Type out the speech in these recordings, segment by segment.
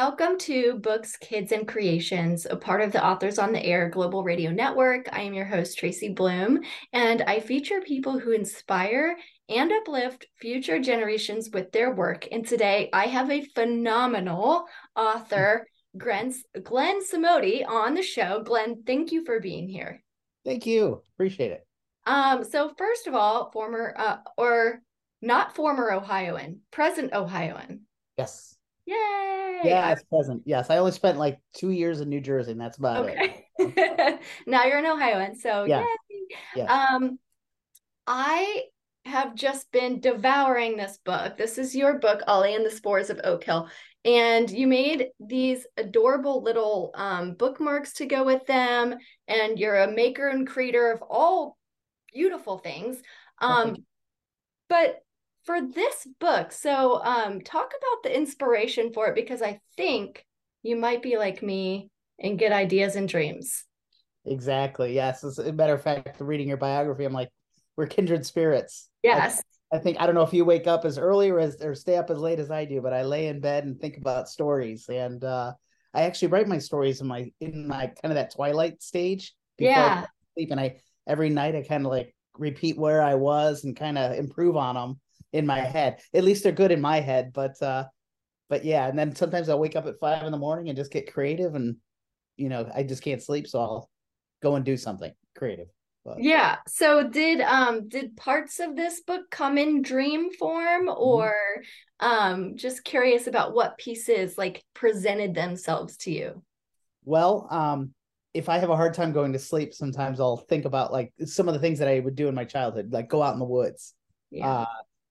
Welcome to Books, Kids, and Creations, a part of the Authors on the Air Global Radio Network. I am your host, Tracy Bloom, and I feature people who inspire and uplift future generations with their work. And today I have a phenomenal author, Glenn, Glenn Somodi, on the show. Glenn, thank you for being here. Thank you. Appreciate it. Um, so first of all, former uh, or not former Ohioan, present Ohioan. Yes. Yay! Yeah, it's present. Yes, I only spent like two years in New Jersey, and that's about okay. it. now you're an Ohioan, so yeah. yay! Yeah. Um, I have just been devouring this book. This is your book, Olly and the Spores of Oak Hill. And you made these adorable little um, bookmarks to go with them. And you're a maker and creator of all beautiful things. Um, but for this book, so um, talk about the inspiration for it because I think you might be like me and get ideas and dreams. Exactly. Yes. As a matter of fact, reading your biography, I'm like, we're kindred spirits. Yes. I, I, think I don't know if you wake up as early or as or stay up as late as I do, but I lay in bed and think about stories. And uh I actually write my stories in my in my kind of that twilight stage. yeah. I sleep and I every night I kind of like repeat where I was and kind of improve on them in my head. At least they're good in my head, but uh but yeah, and then sometimes I'll wake up at five in the morning and just get creative and you know, I just can't sleep, so I'll go and do something creative. But. Yeah. So did um did parts of this book come in dream form mm-hmm. or um just curious about what pieces like presented themselves to you? Well, um if I have a hard time going to sleep, sometimes I'll think about like some of the things that I would do in my childhood, like go out in the woods. Yeah. Uh,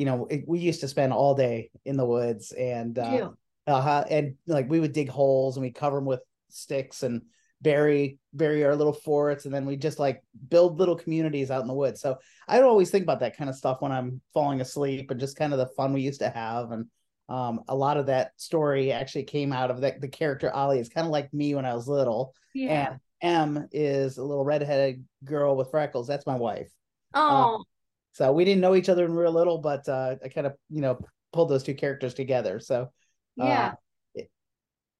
you know, it, we used to spend all day in the woods and uh, uh and like we would dig holes and we cover them with sticks and bury bury our little forts and then we just like build little communities out in the woods. So i always think about that kind of stuff when i'm falling asleep and just kind of the fun we used to have and um, a lot of that story actually came out of the, the character olly is kind of like me when i was little yeah. and m is a little redheaded girl with freckles. That's my wife. Oh um, so we didn't know each other when we were little, but uh, I kind of, you know, pulled those two characters together. So yeah. Uh,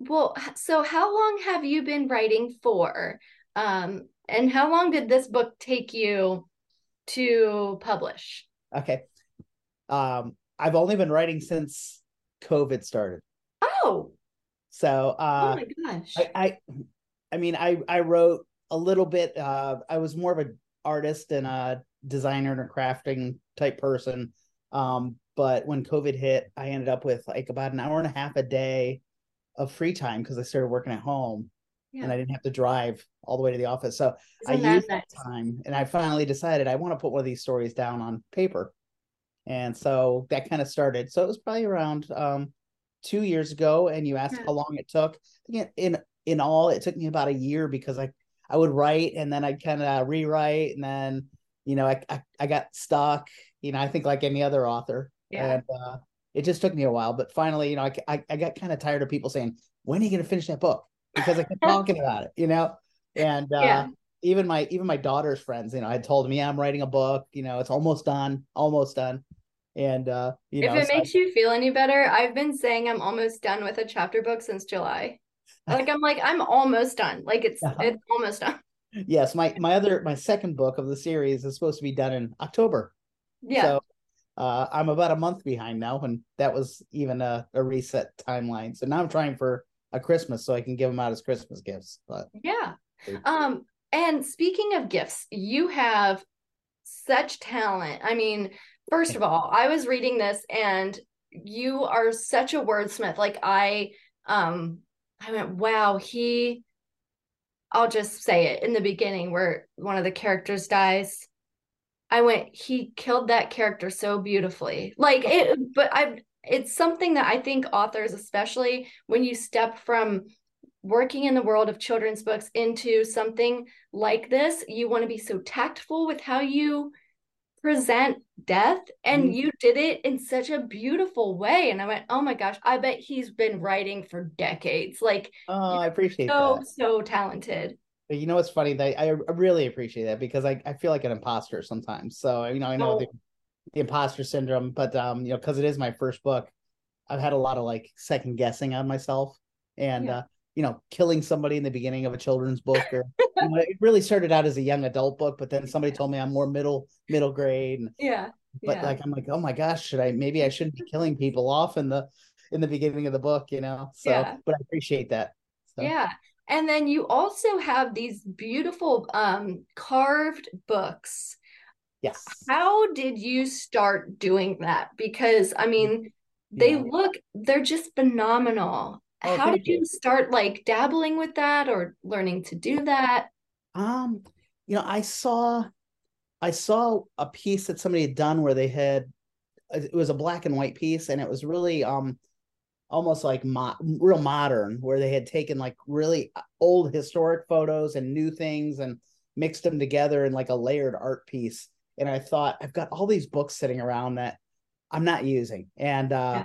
well, so how long have you been writing for? Um, and how long did this book take you to publish? Okay. Um, I've only been writing since COVID started. Oh. So uh, oh my gosh. I, I I mean I I wrote a little bit uh I was more of an artist and a designer and a crafting type person. Um, but when COVID hit, I ended up with like about an hour and a half a day of free time because I started working at home yeah. and I didn't have to drive all the way to the office. So Isn't I used that time and I finally decided I want to put one of these stories down on paper. And so that kind of started. So it was probably around um, two years ago. And you asked yeah. how long it took. In in all, it took me about a year because I I would write and then I'd kind of rewrite and then you know, I, I, I got stuck, you know, I think like any other author. Yeah. And uh, it just took me a while, but finally, you know, I, I, I got kind of tired of people saying, when are you going to finish that book? Because I kept talking about it, you know? And uh, yeah. even my, even my daughter's friends, you know, I told them, yeah, I'm writing a book, you know, it's almost done, almost done. And, uh, you if know, it so makes I, you feel any better, I've been saying I'm almost done with a chapter book since July. Like, I'm like, I'm almost done. Like it's, uh-huh. it's almost done yes, my my other my second book of the series is supposed to be done in October. Yeah. So uh, I'm about a month behind now, and that was even a, a reset timeline. So now I'm trying for a Christmas so I can give them out as Christmas gifts. But yeah. Um, and speaking of gifts, you have such talent. I mean, first of all, I was reading this and you are such a wordsmith. Like I um I went, wow, he I'll just say it in the beginning where one of the characters dies. I went, he killed that character so beautifully. Like it, but I, it's something that I think authors, especially when you step from working in the world of children's books into something like this, you want to be so tactful with how you present death and mm-hmm. you did it in such a beautiful way and i went oh my gosh i bet he's been writing for decades like oh i appreciate so that. so so talented but you know what's funny that I, I really appreciate that because I, I feel like an imposter sometimes so you know i know oh. the, the imposter syndrome but um you know because it is my first book i've had a lot of like second guessing on myself and Yeah. uh, you know, killing somebody in the beginning of a children's book, or you know, it really started out as a young adult book, but then somebody told me I'm more middle middle grade, and Yeah. but yeah. like I'm like, oh my gosh, should I maybe I shouldn't be killing people off in the in the beginning of the book, you know? So, Yeah. but I appreciate that. So, Yeah. And then you also have these beautiful um carved books. yes, How did you start doing that? Because I mean, they Yeah. look they're just phenomenal. Oh, How did you you. start like dabbling with that or learning to do that? Um, you know, I saw I saw a piece that somebody had done where they had it was a black and white piece and it was really um almost like mo- real modern where they had taken like really old historic photos and new things and mixed them together in like a layered art piece and i thought i've got all these books sitting around that i'm not using and uh Yeah.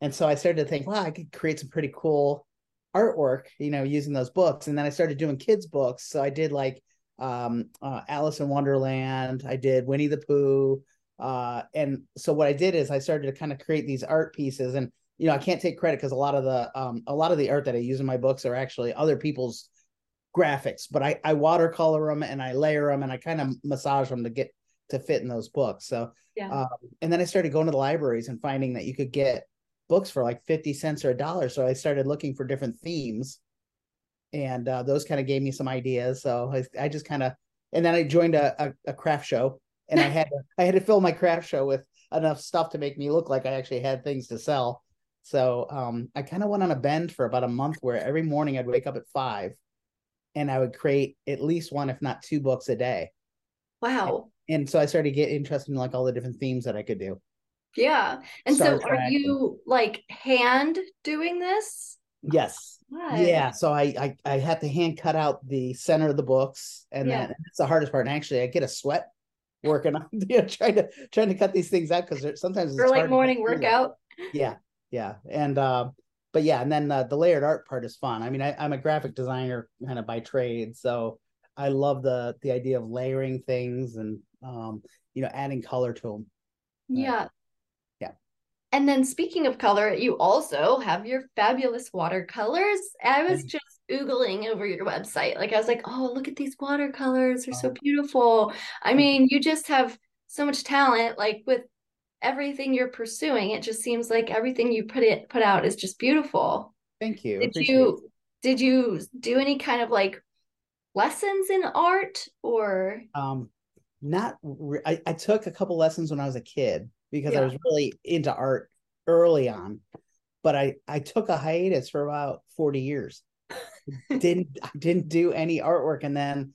And so i started to think wow i could create some pretty cool artwork you know using those books. And then i started doing kids books. So i did like um uh, alice in wonderland. I did winnie the pooh. Uh and so what i did is i started to kind of create these art pieces. And you know i can't take credit because a lot of the um a lot of the art that i use in my books are actually other people's graphics. But i i watercolor them and i layer them and i kind of massage them to get to fit in those books. So Yeah. um and then i started going to the libraries and finding that you could get books for like 50 cents or a dollar. So i started looking for different themes and uh, those kind of gave me some ideas. So i, I just kind of and then i joined a, a, a craft show and i had to i had to fill my craft show with enough stuff to make me look like i actually had things to sell. So um, i kind of went on a bend for about a month where every morning i'd wake up at five and i would create at least one if not two books a day. Wow. and so i started to get interested in like all the different themes that i could do Yeah. And Star so are you like hand doing this? yes What? Yeah, so I, I I had to hand cut out the center of the books, and Yeah. then that's the hardest part. And actually, I get a sweat working on you know, trying to trying to cut these things out because sometimes it's Or like morning workout? Yeah, yeah, and uh, but yeah, and then uh, the layered art part is fun. I mean, I, I'm a graphic designer kind of by trade, so I love the the idea of layering things and um, you know adding color to them. Yeah. And then speaking of color, you also have your fabulous watercolors. I was just oogling over your website. Like I was like, oh, look at these watercolors. They're so beautiful. I mean, you just have so much talent, like with everything you're pursuing. It just seems like everything you put it put out is just beautiful. Thank you. Did Appreciate you did you do any kind of like lessons in art or um not re- I, I took a couple lessons when i was a kid because i was really into art early on but i i took a hiatus for about 40 years. Didn't i didn't do any artwork and then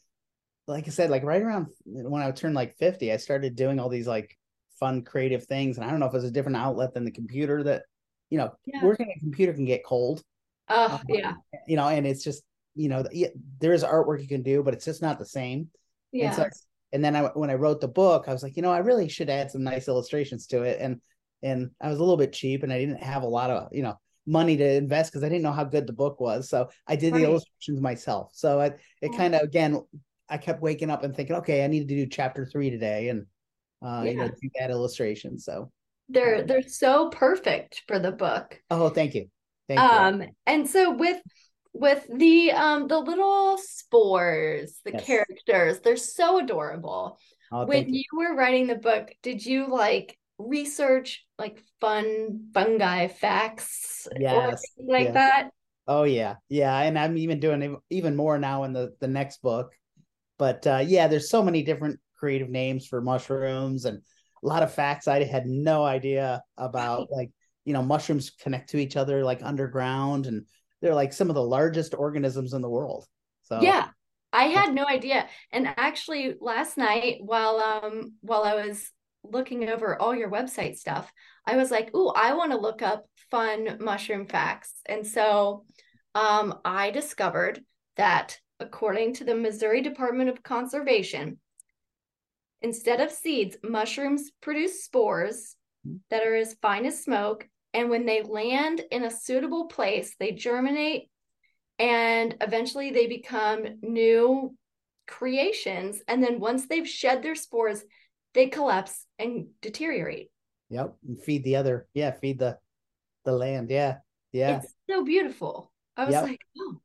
like i said like right around when i turned like 50 i started doing all these like fun creative things and i don't know if it was a different outlet than the computer that you know Yeah. working a computer can get cold. Oh Um, yeah. you know and it's just you know yeah, there is artwork you can do but it's just not the same. Yeah so, and then I, when I wrote the book, I was like, you know, I really should add some nice illustrations to it. And and I was a little bit cheap, and I didn't have a lot of you know money to invest because I didn't know how good the book was. So I did the illustrations myself. So I, it Oh. kind of again, I kept waking up and thinking, okay, I needed to do chapter three today, and uh, you know, do that illustration. So they're they're so perfect for the book oh, thank you, thank you. um and so with with the um the little spores the Yes. characters they're so adorable Oh, when you. you were writing the book did you like research like fun fungi facts Yes, like yes. that Oh yeah, yeah, and I'm even doing ev- even more now in the the next book. But uh, yeah, there's so many different creative names for mushrooms and a lot of facts I had no idea about. Like you know, mushrooms connect to each other like underground, and they're like some of the largest organisms in the world. So yeah i had no idea. And actually last night while um while i was looking over all your website stuff i was like ooh i want to look up fun mushroom facts. And so um i discovered that according to the missouri department of conservation instead of seeds mushrooms produce spores that are as fine as smoke and when they land in a suitable place they germinate and eventually they become new creations and then once they've shed their spores they collapse and deteriorate Yep, and feed the other. Yeah, feed the the land. Yeah, yeah. it's so beautiful I was yep. like, oh.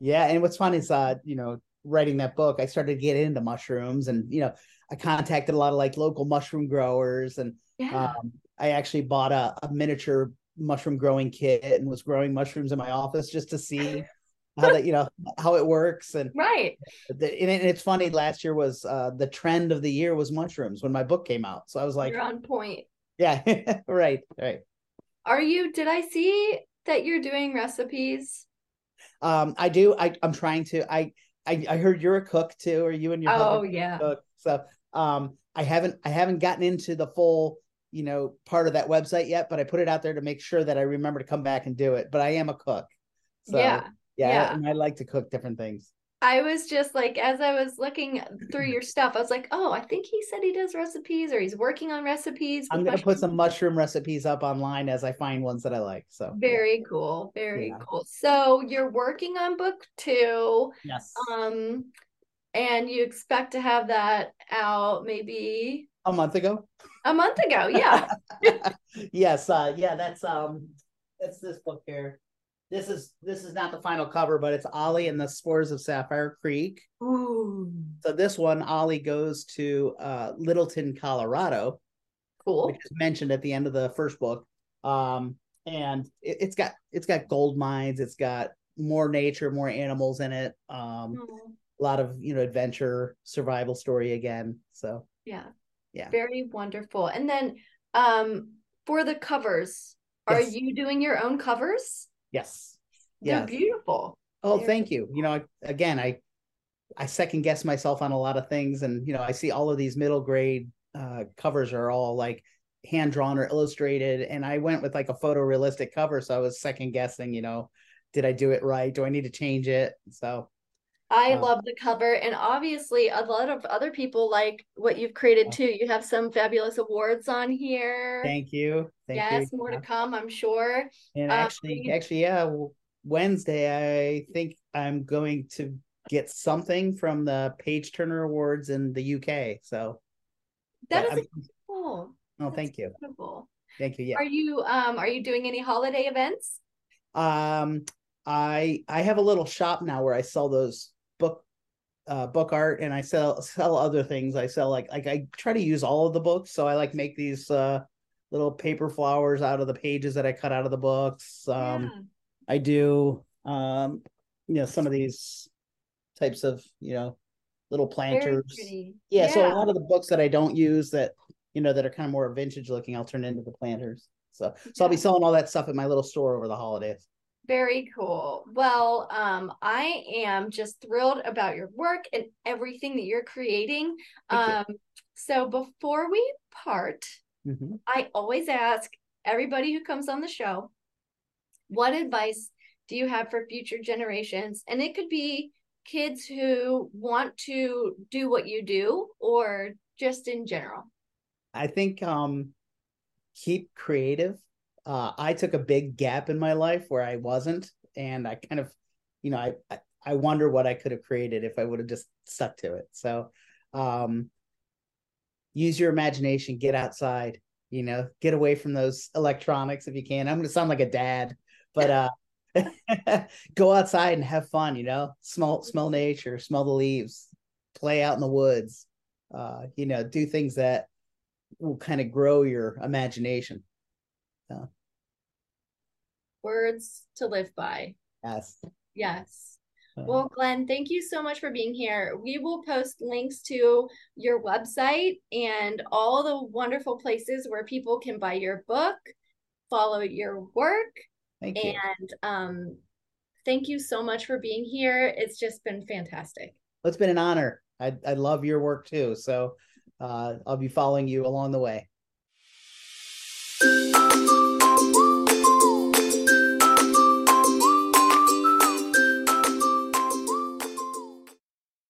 Yeah, and what's fun is uh, you know, writing that book, I started to get into mushrooms and you know, I contacted a lot of like local mushroom growers and yeah. um, I actually bought a, a miniature mushroom growing kit and was growing mushrooms in my office just to see how that you know how it works. And right. the, and, it's funny last year was uh the trend of the year was mushrooms when my book came out. So i was like you're on point. Yeah right right. Are you did i see that you're doing recipes? Um i do. I i'm trying to. I i, I heard you're a cook too or you and your oh yeah. cook. so um i haven't i haven't gotten into the full you know part of that website yet but i put it out there to make sure that i remember to come back and do it but i am a cook so yeah yeah, yeah. and I like to cook different things. I was just like, as I was looking through your stuff, I was like, oh, I think he said he does recipes or he's working on recipes. I'm going to put some mushroom recipes up online as I find ones that I like. So very yeah. cool. Very yeah. cool. So you're working on book two. Yes. Um, and you expect to have that out maybe a month ago. A month ago. Yeah. yes. Uh, yeah. That's, um, that's this book here this is this is not the final cover, but it's Olly and the Spores of Sapphire Creek. Ooh. So this one, Olly goes to uh, Littleton, Colorado. Cool. Which is mentioned at the end of the first book. Um, and it, has got it's got gold mines. It's got more nature, more animals in it. Um, a lot of you know adventure, survival story again. So yeah, yeah, very wonderful. And then um, for the covers, are yes. you doing your own covers? Yes. They're yes. beautiful. Oh, They're thank you. You know, again, I I second guess myself on a lot of things, and you know, I see all of these middle grade uh, covers are all like hand drawn or illustrated, and I went with like a photorealistic cover, so I was second guessing. You know, did I do it right? Do I need to change it? So I um, love the cover, and obviously, a lot of other people like what you've created too. You have some fabulous awards on here. Thank you. Thank yes, you. more to come, I'm sure. And um, actually, actually, yeah, Wednesday, I think I'm going to get something from the Page Turner Awards in the UK. So that is cool. Oh, thank you. Incredible. Thank you. Yeah. Are you um are you doing any holiday events? Um, I I have a little shop now where I sell those book uh, book art and I sell sell other things. I sell like like I try to use all of the books. So I like make these uh, little paper flowers out of the pages that I cut out of the books. Um, yeah. I do um, you know some of these types of you know little planters. Yeah, yeah, so a lot of the books that I don't use that you know that are kind of more vintage looking, I'll turn into the planters. So so yeah. I'll be selling all that stuff at my little store over the holidays. Very cool. Well, um, I am just thrilled about your work and everything that you're creating. Um, you. So before we part, mm-hmm. I always ask everybody who comes on the show, what advice do you have for future generations? And it could be kids who want to do what you do or just in general. I think um, keep creative uh, I took a big gap in my life where I wasn't, and I kind of, you know, I I wonder what I could have created if I would have just stuck to it. So, um, use your imagination, get outside, you know, get away from those electronics if you can. I'm gonna sound like a dad, but uh, go outside and have fun. You know, smell smell nature, smell the leaves, play out in the woods. Uh, you know, do things that will kind of grow your imagination. Words to live by. Yes. Yes. Uh, well, Glenn, thank you so much for being here. We will post links to your website and all the wonderful places where people can buy your book, follow your work. Thank you. And um, thank you so much for being here. It's just been fantastic. It's been an honor. I, I love your work too. So uh, I'll be following you along the way.